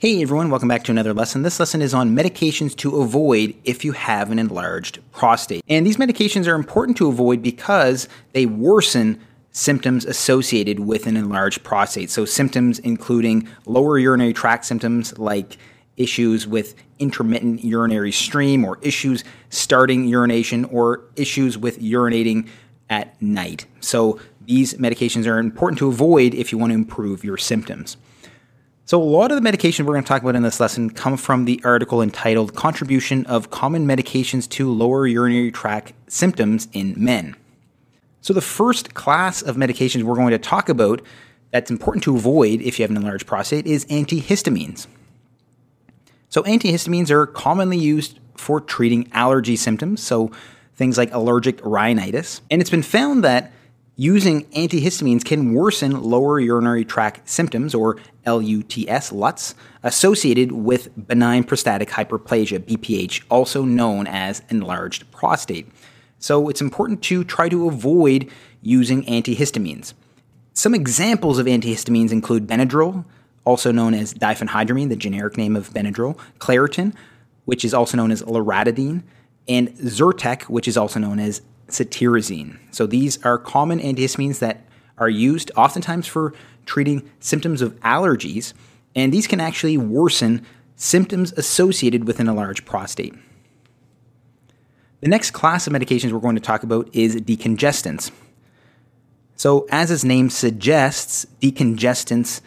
Hey everyone, welcome back to another lesson. This lesson is on medications to avoid if you have an enlarged prostate. And these medications are important to avoid because they worsen symptoms associated with an enlarged prostate. So, symptoms including lower urinary tract symptoms like issues with intermittent urinary stream or issues starting urination or issues with urinating at night. So, these medications are important to avoid if you want to improve your symptoms. So, a lot of the medication we're going to talk about in this lesson come from the article entitled Contribution of Common Medications to Lower Urinary Tract Symptoms in Men. So, the first class of medications we're going to talk about that's important to avoid if you have an enlarged prostate is antihistamines. So, antihistamines are commonly used for treating allergy symptoms, so things like allergic rhinitis. And it's been found that using antihistamines can worsen lower urinary tract symptoms, or LUTS, LUTS, associated with benign prostatic hyperplasia, BPH, also known as enlarged prostate. So it's important to try to avoid using antihistamines. Some examples of antihistamines include Benadryl, also known as diphenhydramine, the generic name of Benadryl, Claritin, which is also known as loratadine, and Zyrtec, which is also known as cetirizine. So these are common antihistamines that are used oftentimes for treating symptoms of allergies, and these can actually worsen symptoms associated with an enlarged prostate. The next class of medications we're going to talk about is decongestants. So, as its name suggests, decongestants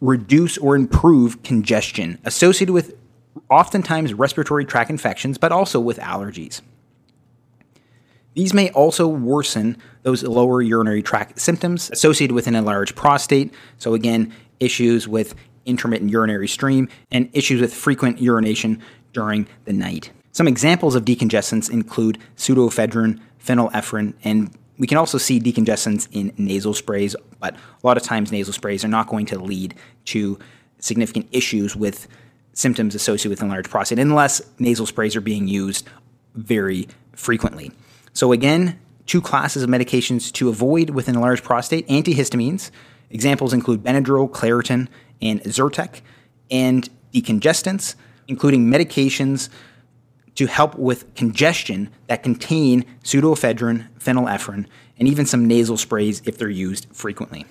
reduce or improve congestion associated with oftentimes respiratory tract infections, but also with allergies. These may also worsen those lower urinary tract symptoms associated with an enlarged prostate. So, again, issues with intermittent urinary stream and issues with frequent urination during the night. Some examples of decongestants include pseudoephedrine, phenylephrine, and we can also see decongestants in nasal sprays, but a lot of times nasal sprays are not going to lead to significant issues with symptoms associated with enlarged prostate unless nasal sprays are being used very frequently. So, again, two classes of medications to avoid with an enlarged prostate antihistamines. Examples include Benadryl, Claritin, and Zyrtec, and decongestants, including medications to help with congestion that contain pseudoephedrine, phenylephrine, and even some nasal sprays if they're used frequently.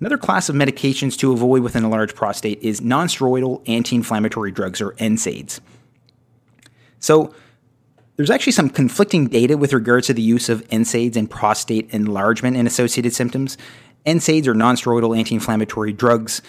Another class of medications to avoid with an enlarged prostate is nonsteroidal anti inflammatory drugs, or NSAIDs. So, there's actually some conflicting data with regards to the use of NSAIDs in prostate enlargement and associated symptoms. NSAIDs or nonsteroidal anti inflammatory drugs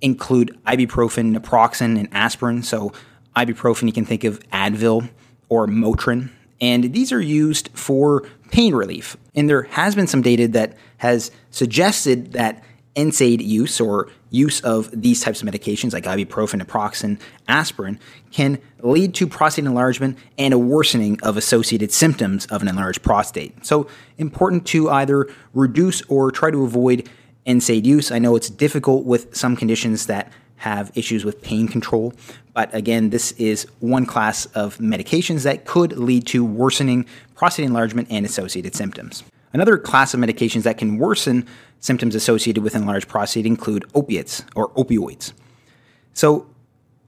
include ibuprofen, naproxen, and aspirin. So, ibuprofen, you can think of Advil or Motrin. And these are used for pain relief. And there has been some data that has suggested that NSAID use or use of these types of medications like ibuprofen, naproxen, aspirin can lead to prostate enlargement and a worsening of associated symptoms of an enlarged prostate. So, important to either reduce or try to avoid NSAID use. I know it's difficult with some conditions that have issues with pain control, but again, this is one class of medications that could lead to worsening prostate enlargement and associated symptoms. Another class of medications that can worsen symptoms associated with enlarged prostate include opiates or opioids. So,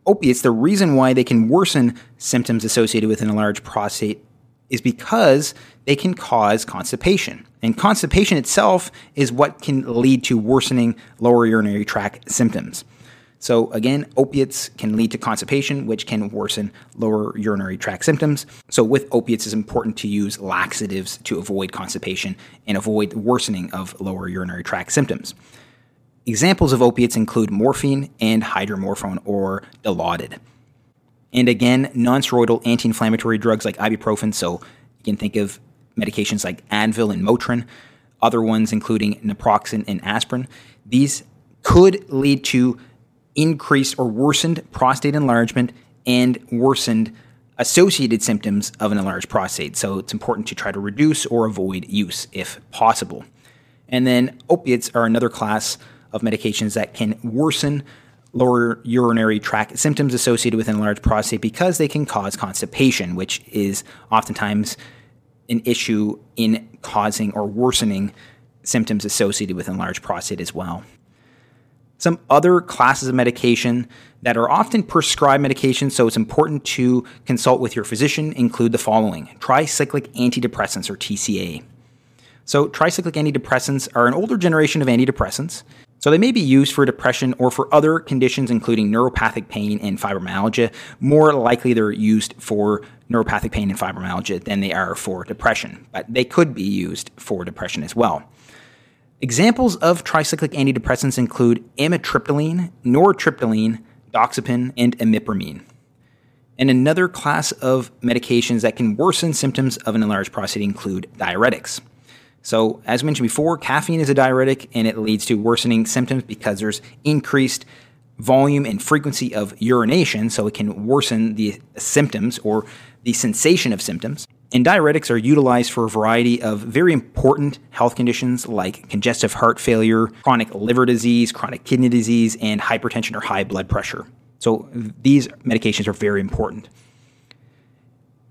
opiates, the reason why they can worsen symptoms associated with an enlarged prostate is because they can cause constipation. And constipation itself is what can lead to worsening lower urinary tract symptoms. So, again, opiates can lead to constipation, which can worsen lower urinary tract symptoms. So, with opiates, it's important to use laxatives to avoid constipation and avoid worsening of lower urinary tract symptoms. Examples of opiates include morphine and hydromorphone or Dilaudid. And again, nonsteroidal anti inflammatory drugs like ibuprofen. So, you can think of medications like Advil and Motrin, other ones including naproxen and aspirin. These could lead to increased or worsened prostate enlargement and worsened associated symptoms of an enlarged prostate. So it's important to try to reduce or avoid use if possible. And then opiates are another class of medications that can worsen lower urinary tract symptoms associated with an enlarged prostate because they can cause constipation, which is oftentimes an issue in causing or worsening symptoms associated with enlarged prostate as well. Some other classes of medication that are often prescribed medications, so it's important to consult with your physician, include the following tricyclic antidepressants, or TCA. So, tricyclic antidepressants are an older generation of antidepressants. So, they may be used for depression or for other conditions, including neuropathic pain and fibromyalgia. More likely, they're used for neuropathic pain and fibromyalgia than they are for depression, but they could be used for depression as well. Examples of tricyclic antidepressants include amitriptyline, nortriptyline, doxepin, and imipramine. And another class of medications that can worsen symptoms of an enlarged prostate include diuretics. So, as mentioned before, caffeine is a diuretic and it leads to worsening symptoms because there's increased volume and frequency of urination, so it can worsen the symptoms or the sensation of symptoms. And diuretics are utilized for a variety of very important health conditions like congestive heart failure, chronic liver disease, chronic kidney disease, and hypertension or high blood pressure. So these medications are very important.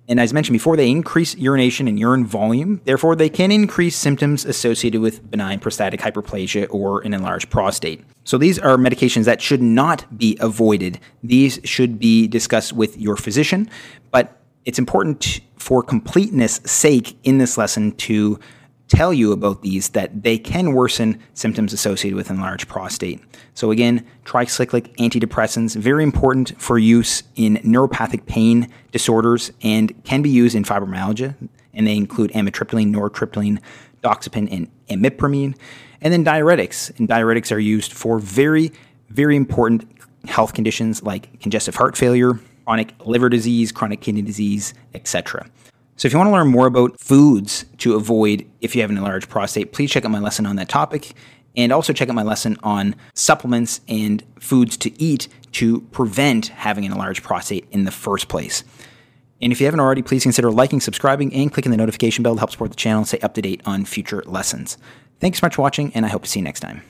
And as mentioned before, they increase urination and urine volume. Therefore, they can increase symptoms associated with benign prostatic hyperplasia or an enlarged prostate. So, these are medications that should not be avoided. These should be discussed with your physician. But it's important for completeness sake in this lesson to tell you about these that they can worsen symptoms associated with enlarged prostate. So again, tricyclic antidepressants very important for use in neuropathic pain disorders and can be used in fibromyalgia and they include amitriptyline, nortriptyline, doxepin and imipramine. And then diuretics, and diuretics are used for very very important health conditions like congestive heart failure, chronic liver disease, chronic kidney disease, etc. So, if you want to learn more about foods to avoid if you have an enlarged prostate, please check out my lesson on that topic. And also check out my lesson on supplements and foods to eat to prevent having an enlarged prostate in the first place. And if you haven't already, please consider liking, subscribing, and clicking the notification bell to help support the channel and stay up to date on future lessons. Thanks so much for watching, and I hope to see you next time.